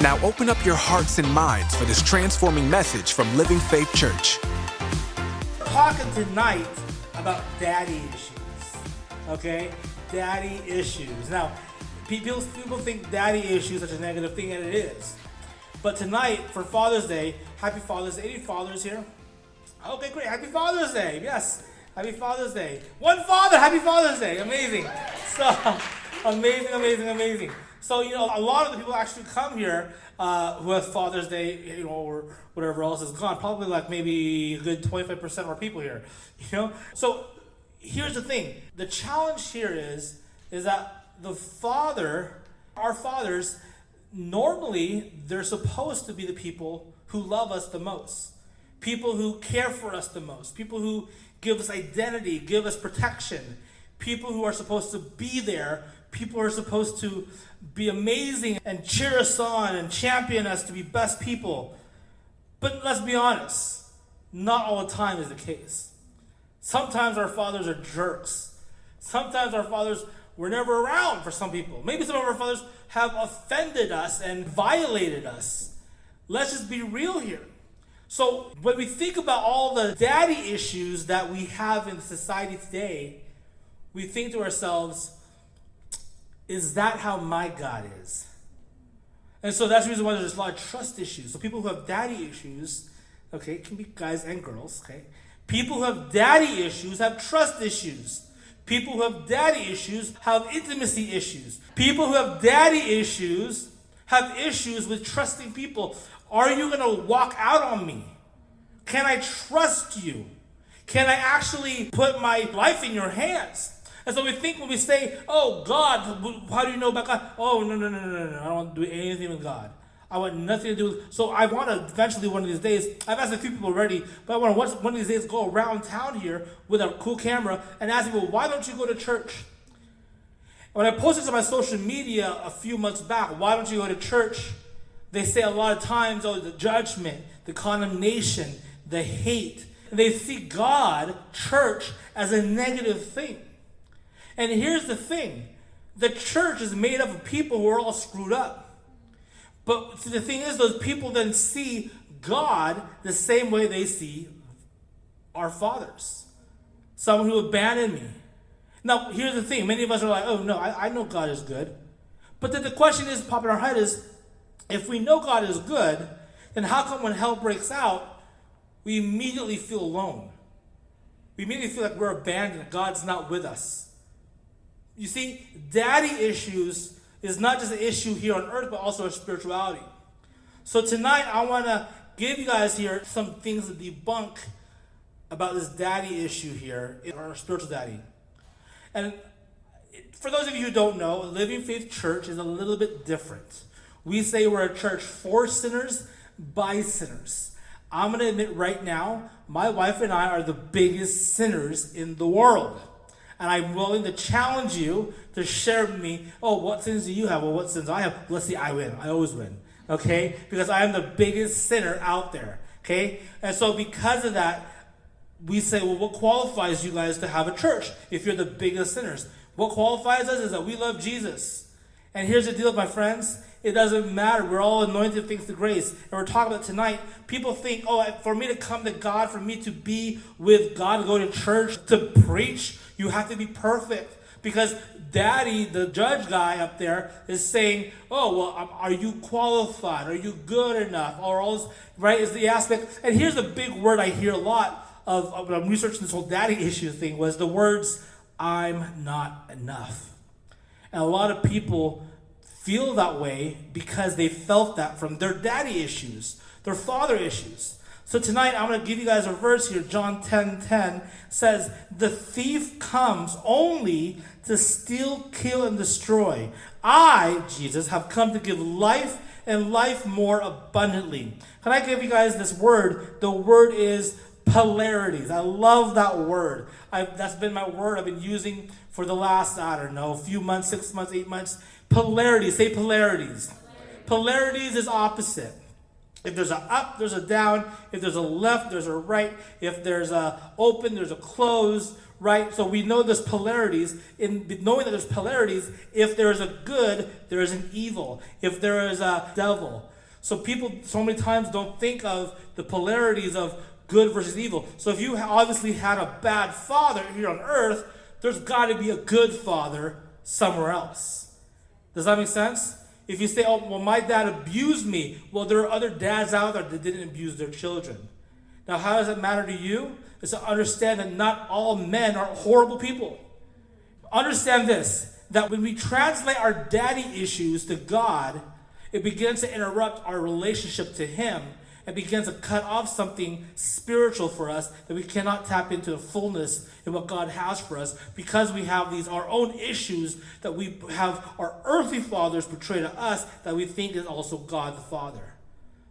Now open up your hearts and minds for this transforming message from Living Faith Church. Talking tonight about daddy issues. Okay? Daddy issues. Now, people, people think daddy issues is such a negative thing, and it is. But tonight, for Father's Day, happy Father's Day. Any fathers here? Okay, great. Happy Father's Day. Yes. Happy Father's Day. One father. Happy Father's Day. Amazing. So, amazing, amazing, amazing. So, you know, a lot of the people actually come here uh, Father's Day, you know, or whatever else is gone. Probably like maybe a good 25% of our people here, you know? So, here's the thing. The challenge here is, is that the father, our fathers, normally they're supposed to be the people who love us the most. People who care for us the most. People who give us identity, give us protection. People who are supposed to be there people are supposed to be amazing and cheer us on and champion us to be best people. But let's be honest, not all the time is the case. Sometimes our fathers are jerks. Sometimes our fathers were never around for some people. Maybe some of our fathers have offended us and violated us. Let's just be real here. So, when we think about all the daddy issues that we have in society today, we think to ourselves, is that how my God is? And so that's the reason why there's a lot of trust issues. So people who have daddy issues, okay, it can be guys and girls, okay? People who have daddy issues have trust issues. People who have daddy issues have intimacy issues. People who have daddy issues have issues with trusting people. Are you going to walk out on me? Can I trust you? Can I actually put my life in your hands? And so we think when we say, oh, God, how do you know about God? Oh, no, no, no, no, no. I don't want to do anything with God. I want nothing to do with So I want to eventually one of these days, I've asked a few people already, but I want to one of these days go around town here with a cool camera and ask people, why don't you go to church? When I posted to my social media a few months back, why don't you go to church? They say a lot of times, oh, the judgment, the condemnation, the hate. And they see God, church, as a negative thing. And here's the thing the church is made up of people who are all screwed up. But the thing is, those people then see God the same way they see our fathers someone who abandoned me. Now, here's the thing many of us are like, oh, no, I, I know God is good. But then the question is, popping in our head is, if we know God is good, then how come when hell breaks out, we immediately feel alone? We immediately feel like we're abandoned, God's not with us. You see, daddy issues is not just an issue here on earth, but also a spirituality. So tonight, I want to give you guys here some things to debunk about this daddy issue here, our spiritual daddy. And for those of you who don't know, Living Faith Church is a little bit different. We say we're a church for sinners, by sinners. I'm going to admit right now, my wife and I are the biggest sinners in the world and I'm willing to challenge you to share with me, oh, what sins do you have? Well, what sins do I have? Let's see, I win. I always win. Okay? Because I am the biggest sinner out there. Okay? And so because of that, we say, well, what qualifies you guys to have a church if you're the biggest sinners? What qualifies us is that we love Jesus. And here's the deal, my friends. It doesn't matter. We're all anointed thanks to grace. And we're talking about tonight. People think, oh, for me to come to God, for me to be with God, to go to church, to preach, you have to be perfect because daddy, the judge guy up there, is saying, oh, well, um, are you qualified? Are you good enough? Or all this, right, is the aspect. And here's a big word I hear a lot of, of when I'm researching this whole daddy issue thing was the words, I'm not enough. And a lot of people feel that way because they felt that from their daddy issues, their father issues. So tonight I'm going to give you guys a verse here. John 10 10 says, The thief comes only to steal, kill, and destroy. I, Jesus, have come to give life and life more abundantly. Can I give you guys this word? The word is polarities. I love that word. I've, that's been my word I've been using for the last, I don't know, few months, six months, eight months. Polarities. Say polarities. Polarities is opposite. If there's a up, there's a down. If there's a left, there's a right. If there's a open, there's a close, right? So we know there's polarities. In knowing that there's polarities, if there is a good, there is an evil. If there is a devil. So people so many times don't think of the polarities of good versus evil. So if you obviously had a bad father here on earth, there's got to be a good father somewhere else. Does that make sense? If you say, oh, well, my dad abused me, well, there are other dads out there that didn't abuse their children. Now, how does it matter to you? Is to understand that not all men are horrible people. Understand this that when we translate our daddy issues to God, it begins to interrupt our relationship to Him and begins to cut off something spiritual for us that we cannot tap into the fullness in what God has for us because we have these our own issues that we have our earthly fathers portray to us that we think is also God the Father.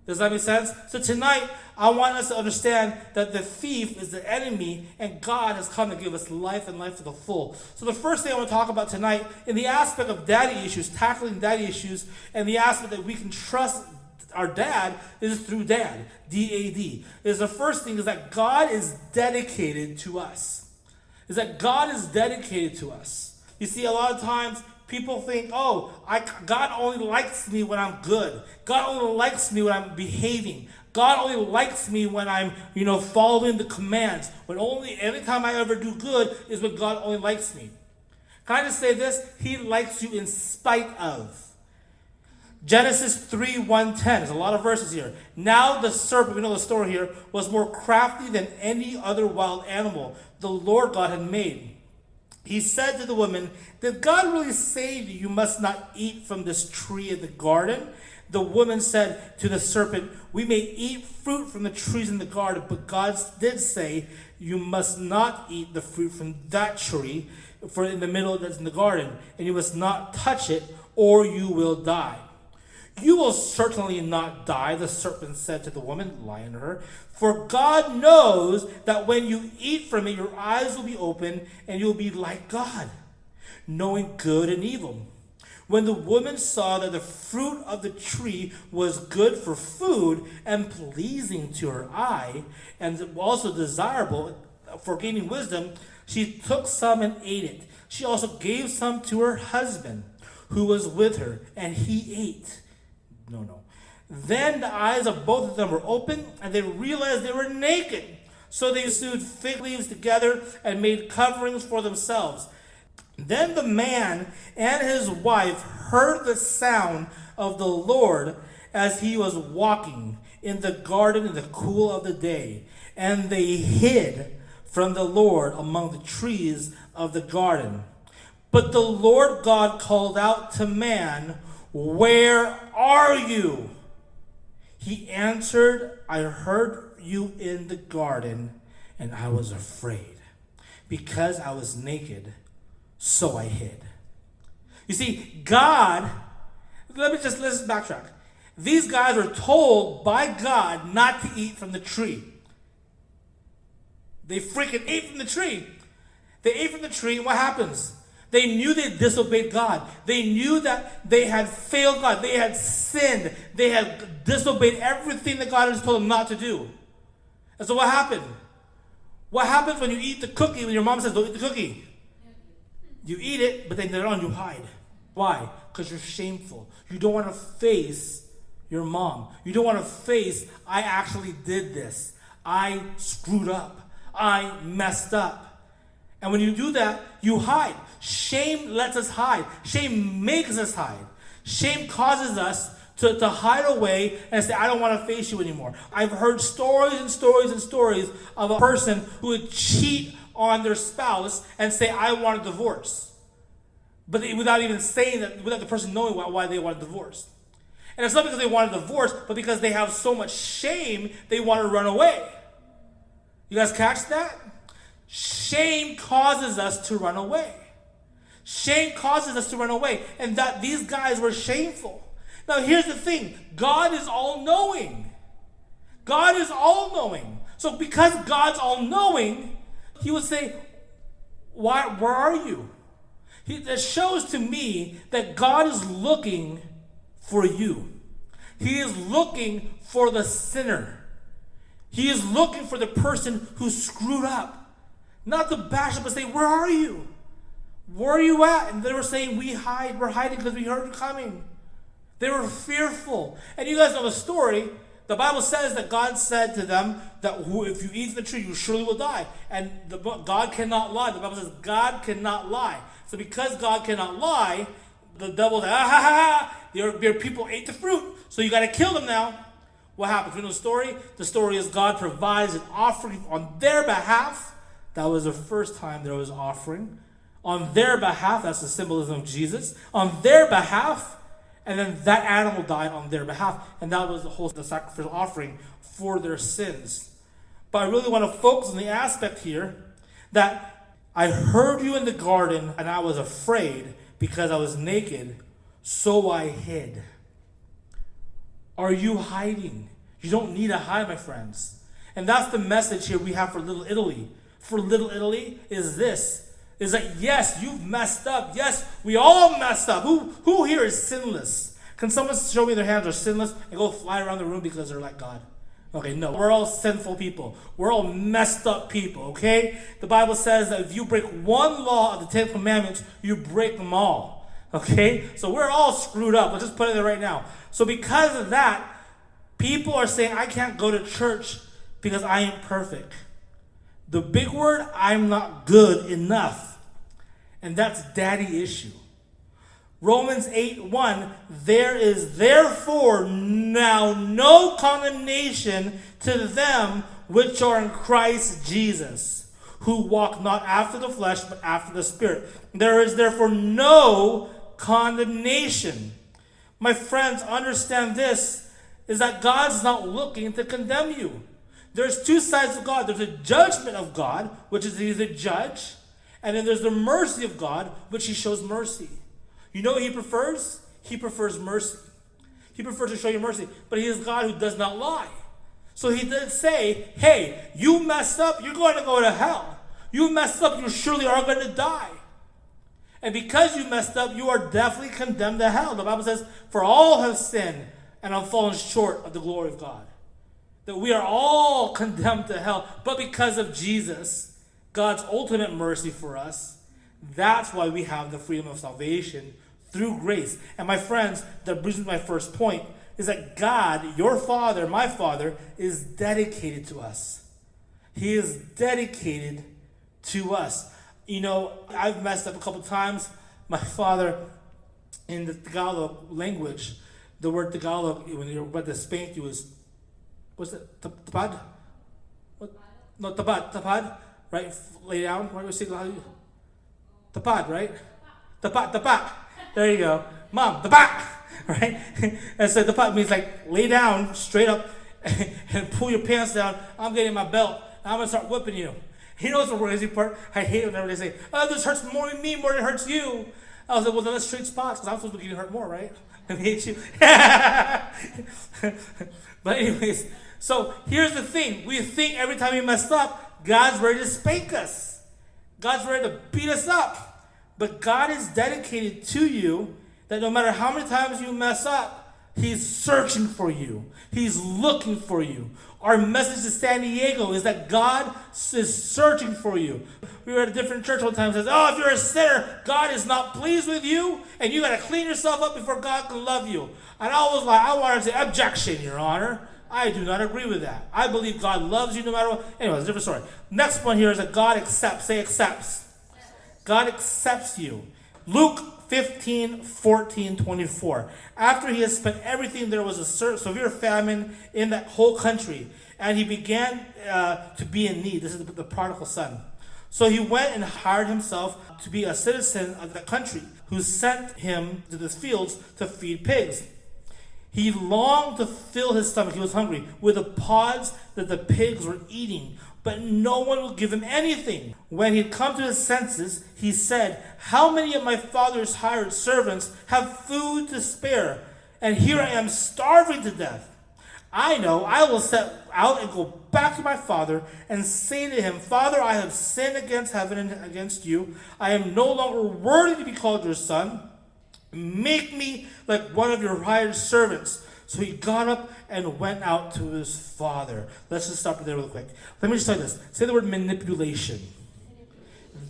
Does that make sense? So tonight, I want us to understand that the thief is the enemy and God has come to give us life and life to the full. So the first thing I want to talk about tonight, in the aspect of daddy issues, tackling daddy issues, and the aspect that we can trust our dad is through dad, D-A-D. Is the first thing is that God is dedicated to us. Is that God is dedicated to us. You see, a lot of times people think, oh, I, God only likes me when I'm good. God only likes me when I'm behaving. God only likes me when I'm, you know, following the commands. When only every time I ever do good is when God only likes me. Can I just say this? He likes you in spite of. Genesis 3 110. There's a lot of verses here. Now the serpent, we know the story here, was more crafty than any other wild animal the Lord God had made. He said to the woman, Did God really say you must not eat from this tree in the garden? The woman said to the serpent, We may eat fruit from the trees in the garden, but God did say, You must not eat the fruit from that tree, for in the middle that's in the garden, and you must not touch it, or you will die. You will certainly not die, the serpent said to the woman, lying to her. For God knows that when you eat from it, your eyes will be open and you'll be like God, knowing good and evil. When the woman saw that the fruit of the tree was good for food and pleasing to her eye, and also desirable for gaining wisdom, she took some and ate it. She also gave some to her husband who was with her, and he ate. No, no. Then the eyes of both of them were open, and they realized they were naked. So they sewed fig leaves together and made coverings for themselves. Then the man and his wife heard the sound of the Lord as he was walking in the garden in the cool of the day, and they hid from the Lord among the trees of the garden. But the Lord God called out to man, where are you? He answered, I heard you in the garden, and I was afraid. Because I was naked, so I hid. You see, God, let me just let's backtrack. These guys were told by God not to eat from the tree. They freaking ate from the tree. They ate from the tree, and what happens? They knew they disobeyed God. They knew that they had failed God. They had sinned. They had disobeyed everything that God has told them not to do. And so what happened? What happens when you eat the cookie when your mom says, don't eat the cookie? You eat it, but then later on you hide. Why? Because you're shameful. You don't want to face your mom. You don't want to face, I actually did this. I screwed up. I messed up. And when you do that, you hide. Shame lets us hide. Shame makes us hide. Shame causes us to, to hide away and say, I don't want to face you anymore. I've heard stories and stories and stories of a person who would cheat on their spouse and say, I want a divorce. But they, without even saying that, without the person knowing why, why they want a divorce. And it's not because they want a divorce, but because they have so much shame, they want to run away. You guys catch that? Shame causes us to run away. Shame causes us to run away. And that these guys were shameful. Now, here's the thing God is all knowing. God is all knowing. So, because God's all knowing, He would say, Why, Where are you? He, that shows to me that God is looking for you. He is looking for the sinner. He is looking for the person who screwed up. Not to bash up but say, Where are you? Where are you at? And they were saying, We hide. We're hiding because we heard you coming. They were fearful. And you guys know the story. The Bible says that God said to them that if you eat the tree, you surely will die. And the, God cannot lie. The Bible says God cannot lie. So because God cannot lie, the devil ah, ha, ha, ha. Their, their people ate the fruit. So you got to kill them now. What happens? You know the story? The story is God provides an offering on their behalf. That was the first time there was offering. On their behalf, that's the symbolism of Jesus. On their behalf, and then that animal died on their behalf. And that was the whole the sacrificial offering for their sins. But I really want to focus on the aspect here that I heard you in the garden and I was afraid because I was naked, so I hid. Are you hiding? You don't need to hide, my friends. And that's the message here we have for Little Italy. For Little Italy is this is that yes, you've messed up. Yes, we all messed up. Who who here is sinless? Can someone show me their hands are sinless and go fly around the room because they're like God? Okay, no. We're all sinful people. We're all messed up people, okay? The Bible says that if you break one law of the Ten Commandments, you break them all. Okay? So we're all screwed up. Let's just put it there right now. So because of that, people are saying, I can't go to church because I ain't perfect. The big word, I'm not good enough. And that's daddy issue. Romans 8 1, there is therefore now no condemnation to them which are in Christ Jesus, who walk not after the flesh, but after the Spirit. There is therefore no condemnation. My friends, understand this is that God's not looking to condemn you. There's two sides of God. There's a judgment of God, which is He's a judge, and then there's the mercy of God, which He shows mercy. You know what He prefers? He prefers mercy. He prefers to show you mercy, but He is God who does not lie. So He did say, hey, you messed up, you're going to go to hell. You messed up, you surely are going to die. And because you messed up, you are definitely condemned to hell. The Bible says, For all have sinned and have fallen short of the glory of God. That we are all condemned to hell, but because of Jesus, God's ultimate mercy for us. That's why we have the freedom of salvation through grace. And my friends, that brings me to my first point is that God, your Father, my Father, is dedicated to us. He is dedicated to us. You know, I've messed up a couple times. My father, in the Tagalog language, the word Tagalog, when you're about to spank you, is what's it? Tapad? What? No, tapad. Tapad right? Lay down. What was it? How The Tapad, right? The pad, the tapat. There you go. Mom, tapat, right? and so tapat means like lay down straight up and pull your pants down. I'm getting my belt. I'm gonna start whipping you. He knows the crazy part? I hate whenever they say, "Oh, this hurts more than me more than it hurts you." I was like, "Well, then let's trade spots because I'm supposed to be getting hurt more, right?" I hate you. but anyways, so here's the thing: we think every time we messed up, God's ready to spank us. God's ready to beat us up. But God is dedicated to you that no matter how many times you mess up, He's searching for you. He's looking for you. Our message to San Diego is that God is searching for you. We were at a different church one time says, Oh, if you're a sinner, God is not pleased with you, and you gotta clean yourself up before God can love you. And I was like, I wanted to say, objection, Your Honor. I do not agree with that. I believe God loves you no matter what. Anyways, different story. Next one here is that God accepts. Say accepts. God accepts you. Luke 15, 14, 24. After he had spent everything, there was a severe famine in that whole country, and he began uh, to be in need. This is the, the prodigal son. So he went and hired himself to be a citizen of the country, who sent him to the fields to feed pigs. He longed to fill his stomach, he was hungry, with the pods that the pigs were eating, but no one would give him anything. When he had come to his senses, he said, How many of my father's hired servants have food to spare, and here I am starving to death. I know I will set out and go back to my father and say to him, Father, I have sinned against heaven and against you. I am no longer worthy to be called your son. Make me like one of your hired servants. So he got up and went out to his father. Let's just stop there real quick. Let me just say this. Say the word manipulation.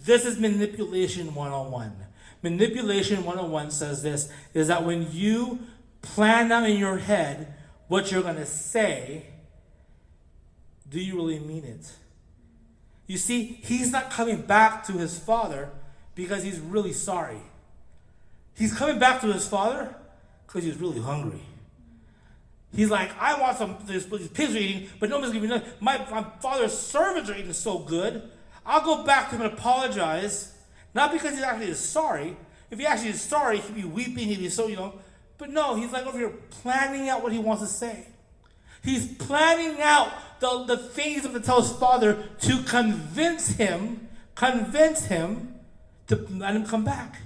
This is manipulation 101. Manipulation 101 says this is that when you plan out in your head what you're going to say, do you really mean it? You see, he's not coming back to his father because he's really sorry. He's coming back to his father because he's really hungry. He's like, I want some, these pigs are eating, but nobody's giving me nothing. My, my father's servants are eating so good. I'll go back to him and apologize. Not because he actually is sorry. If he actually is sorry, he'd be weeping, he'd be so, you know. But no, he's like over here planning out what he wants to say. He's planning out the, the things of to tell his father to convince him, convince him to let him come back.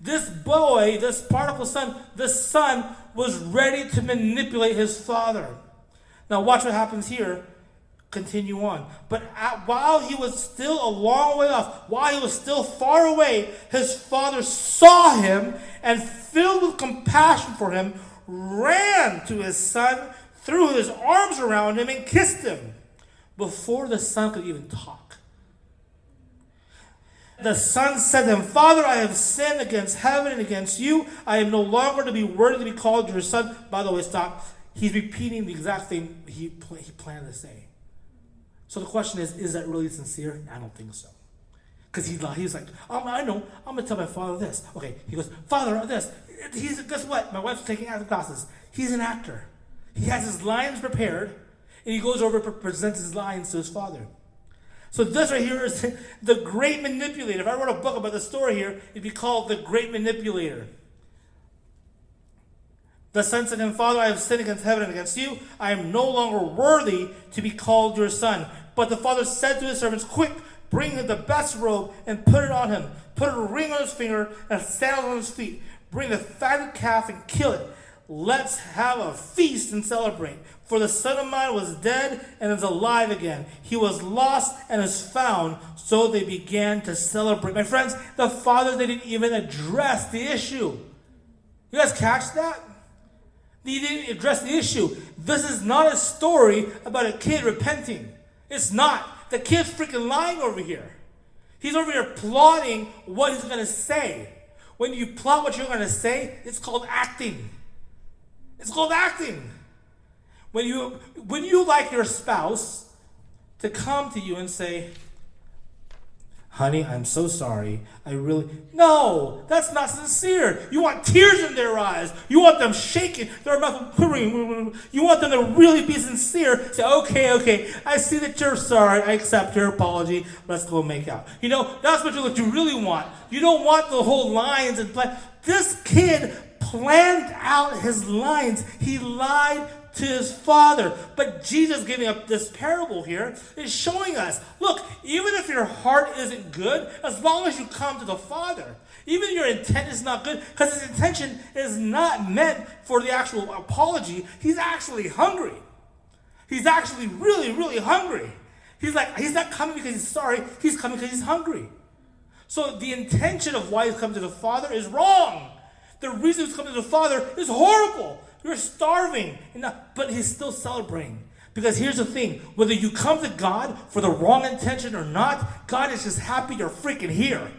This boy, this prodigal son, this son was ready to manipulate his father. Now, watch what happens here. Continue on. But at, while he was still a long way off, while he was still far away, his father saw him and, filled with compassion for him, ran to his son, threw his arms around him, and kissed him before the son could even talk. The son said to him, Father, I have sinned against heaven and against you. I am no longer to be worthy to be called your son. By the way, stop. He's repeating the exact thing he, he planned to say. So the question is, is that really sincere? I don't think so. Because he, he's like, oh, I know, I'm going to tell my father this. Okay, he goes, Father, this. He's, guess what? My wife's taking acting classes. He's an actor. He has his lines prepared, and he goes over and presents his lines to his father. So this right here is the great manipulator. If I wrote a book about the story here, it'd be called The Great Manipulator. The son said to him, Father, I have sinned against heaven and against you. I am no longer worthy to be called your son. But the father said to his servants, Quick, bring him the best robe and put it on him. Put a ring on his finger and sandals on his feet. Bring the fatted calf and kill it. Let's have a feast and celebrate. For the son of mine was dead and is alive again. He was lost and is found. So they began to celebrate. My friends, the father didn't even address the issue. You guys catch that? He didn't address the issue. This is not a story about a kid repenting. It's not. The kid's freaking lying over here. He's over here plotting what he's going to say. When you plot what you're going to say, it's called acting. It's called acting. When you when you like your spouse to come to you and say, honey, I'm so sorry. I really. No, that's not sincere. You want tears in their eyes. You want them shaking, their mouth quivering. You want them to really be sincere. Say, okay, okay, I see that you're sorry. I accept your apology. Let's go make out. You know, that's what you, really want. You don't want the whole lines and. This kid planned out his lines. He lied to his father. But Jesus giving up this parable here is showing us look, even if your heart isn't good, as long as you come to the Father, even your intent is not good, because his intention is not meant for the actual apology. He's actually hungry. He's actually really, really hungry. He's like, he's not coming because he's sorry, he's coming because he's hungry. So the intention of why he's come to the Father is wrong. The reason he's coming to the Father is horrible. You're starving. Uh, but he's still celebrating. Because here's the thing whether you come to God for the wrong intention or not, God is just happy you're freaking here.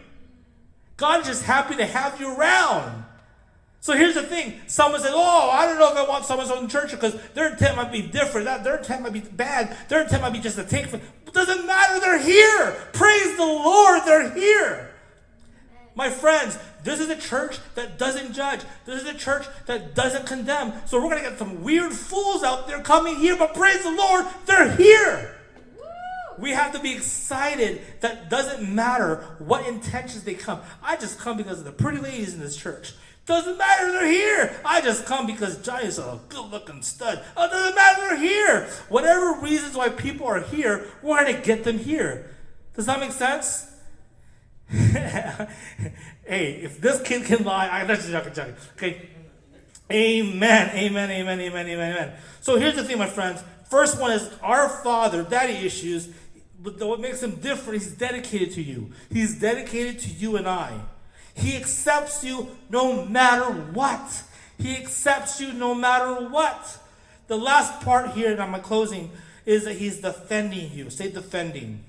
God is just happy to have you around. So here's the thing. Someone says, Oh, I don't know if I want someone in church because their intent might be different. Their intent might be bad. Their intent might be just a take. It doesn't matter. They're here. Praise the Lord. They're here. My friends, this is a church that doesn't judge. This is a church that doesn't condemn. So we're going to get some weird fools out there coming here, but praise the Lord, they're here. We have to be excited that doesn't matter what intentions they come. I just come because of the pretty ladies in this church. Doesn't matter, they're here. I just come because Johnny's a good looking stud. Oh, doesn't matter, they're here. Whatever reasons why people are here, we're going to get them here. Does that make sense? hey, if this kid can lie, I'm not joking, joking. Okay, Amen, amen, amen, amen, amen, amen. So here's the thing, my friends. First one is our Father, daddy issues. But what makes him different, he's dedicated to you. He's dedicated to you and I. He accepts you no matter what. He accepts you no matter what. The last part here, and I'm closing, is that he's defending you. Say defending.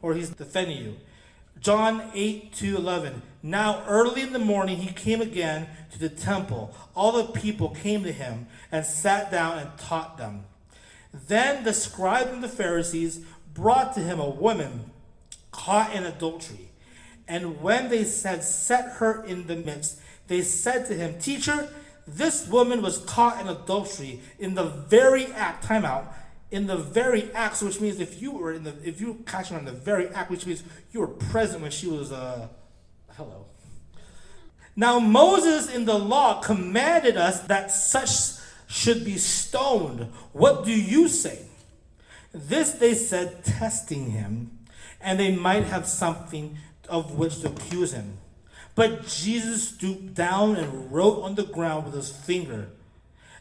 Or he's defending you. John 8 to 11. Now, early in the morning, he came again to the temple. All the people came to him and sat down and taught them. Then the scribes and the Pharisees brought to him a woman caught in adultery. And when they had set her in the midst, they said to him, Teacher, this woman was caught in adultery in the very act, time out, in the very act, which means if you were in the, if you were catching in the very act, which means you were present when she was, uh, hello. Now Moses in the law commanded us that such should be stoned. What do you say? This they said, testing him, and they might have something of which to accuse him. But Jesus stooped down and wrote on the ground with his finger,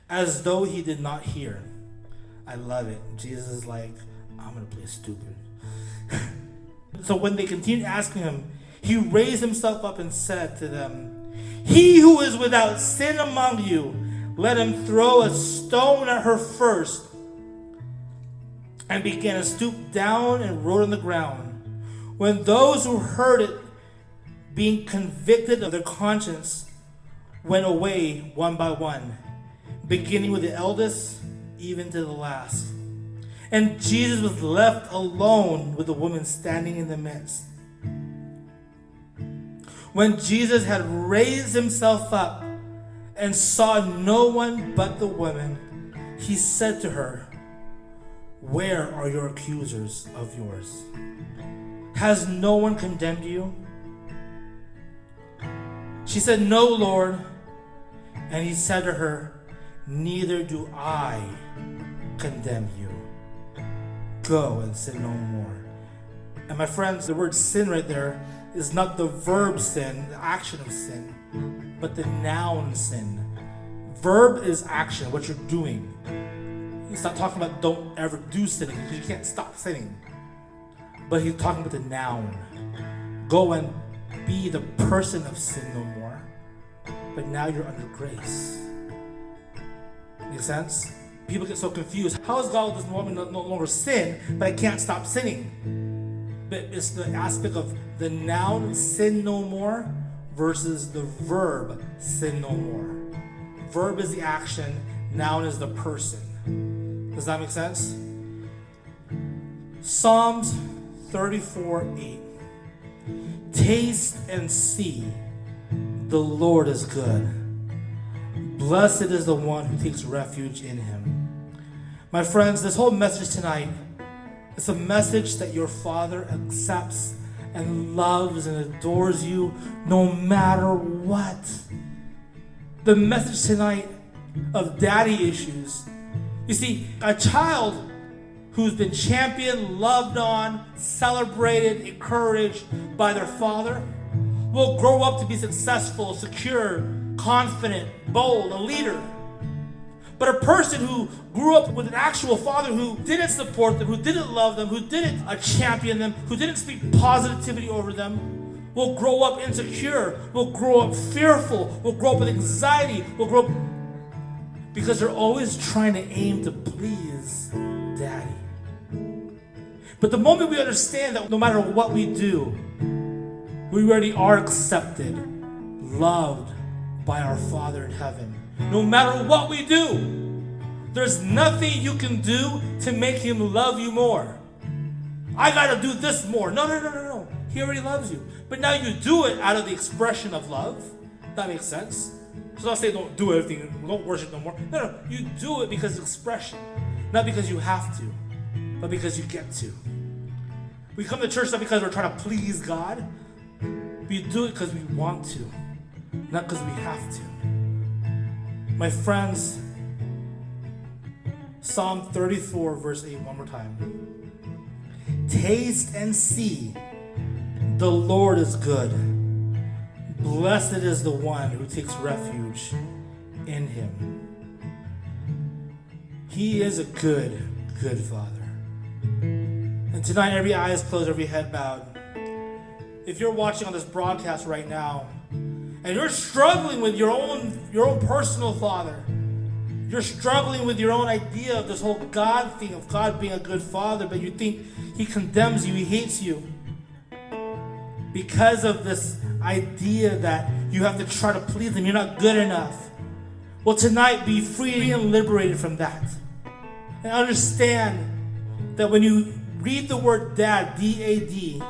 as though he did not hear. I love it. Jesus is like, I'm going to play stupid. so when they continued asking him, he raised himself up and said to them, He who is without sin among you, let him throw a stone at her first. And began to stoop down and wrote on the ground. When those who heard it, being convicted of their conscience, went away one by one, beginning with the eldest, even to the last. And Jesus was left alone with the woman standing in the midst. When Jesus had raised himself up and saw no one but the woman, he said to her, Where are your accusers of yours? Has no one condemned you? She said, No, Lord. And he said to her, Neither do I condemn you. Go and sin no more. And my friends, the word sin right there is not the verb sin, the action of sin, but the noun sin. Verb is action, what you're doing. He's not talking about don't ever do sinning because you can't stop sinning. But he's talking about the noun. Go and be the person of sin no more. But now you're under grace. Make sense? People get so confused. How is God woman no, no longer sin, but I can't stop sinning? But it's the aspect of the noun sin no more versus the verb sin no more. Verb is the action, noun is the person. Does that make sense? Psalms 34 8. Taste and see the Lord is good. Blessed is the one who takes refuge in him. My friends, this whole message tonight is a message that your Father accepts and loves and adores you no matter what. The message tonight of daddy issues. You see, a child who's been championed, loved on, celebrated, encouraged by their father will grow up to be successful, secure, confident, bold, a leader. But a person who grew up with an actual father who didn't support them, who didn't love them, who didn't uh, champion them, who didn't speak positivity over them, will grow up insecure, will grow up fearful, will grow up with anxiety, will grow up because they're always trying to aim to please daddy. But the moment we understand that no matter what we do, we already are accepted, loved by our Father in heaven. No matter what we do, there's nothing you can do to make Him love you more. I gotta do this more. No, no, no, no, no. He already loves you. But now you do it out of the expression of love. That makes sense. So not say don't do everything, don't worship no more. No, no. You do it because expression. Not because you have to, but because you get to. We come to church not because we're trying to please God. We do it because we want to, not because we have to. My friends, Psalm 34, verse 8, one more time. Taste and see the Lord is good. Blessed is the one who takes refuge in Him. He is a good, good Father. And tonight, every eye is closed, every head bowed. If you're watching on this broadcast right now, and you're struggling with your own your own personal father, you're struggling with your own idea of this whole God thing of God being a good father, but you think He condemns you, He hates you because of this idea that you have to try to please Him, you're not good enough. Well, tonight, be free and liberated from that. And understand that when you read the word dad, D A D,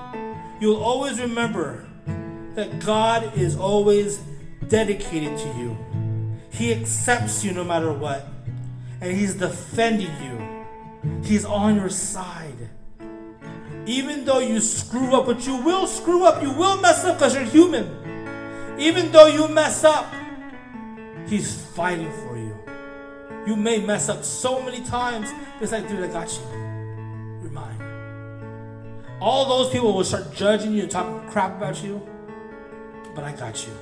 you'll always remember that God is always dedicated to you. He accepts you no matter what, and He's defending you, He's on your side. Even though you screw up, but you will screw up, you will mess up because you're human. Even though you mess up, He's fighting for you. You may mess up so many times, but it's like, dude, I got you. You're mine. All those people will start judging you and talking crap about you, but I got you.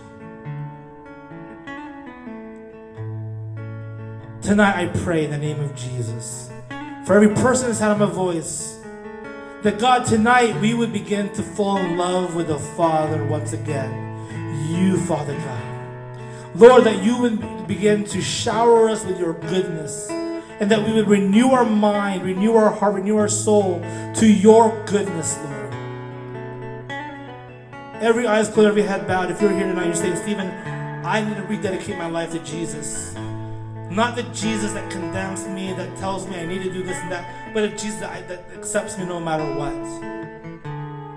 Tonight, I pray in the name of Jesus for every person that's had my voice that God, tonight we would begin to fall in love with the Father once again. You, Father God. Lord, that you would begin to shower us with your goodness and that we would renew our mind, renew our heart, renew our soul to your goodness, Lord. Every eyes closed, every head bowed. If you're here tonight, you're saying, Stephen, I need to rededicate my life to Jesus. Not the Jesus that condemns me, that tells me I need to do this and that, but a Jesus that, that accepts me no matter what.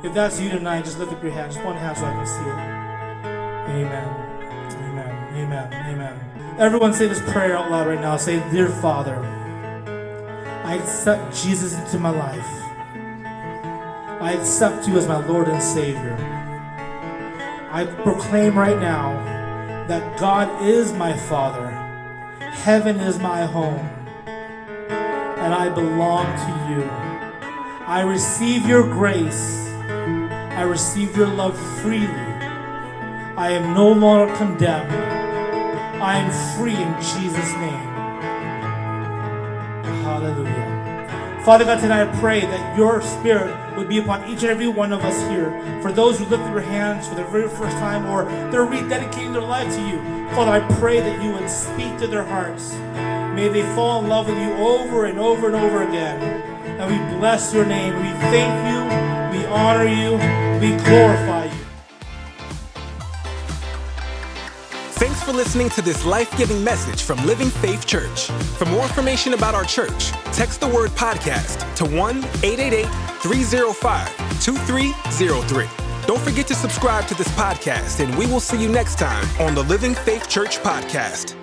If that's you tonight, just lift up your hand. Just one hand so I can see it. Amen. Amen. Amen. Amen. Everyone say this prayer out loud right now. Say, Dear Father, I accept Jesus into my life. I accept you as my Lord and Savior. I proclaim right now that God is my Father. Heaven is my home. And I belong to you. I receive your grace. I receive your love freely. I am no longer condemned. I am free in Jesus' name. Hallelujah. Father God, tonight I pray that your spirit would be upon each and every one of us here. For those who lift their hands for the very first time or they're rededicating their life to you, Father, I pray that you would speak to their hearts. May they fall in love with you over and over and over again. And we bless your name. We thank you. We honor you. We glorify for listening to this life giving message from Living Faith Church. For more information about our church, text the word podcast to 1 888 305 2303. Don't forget to subscribe to this podcast, and we will see you next time on the Living Faith Church podcast.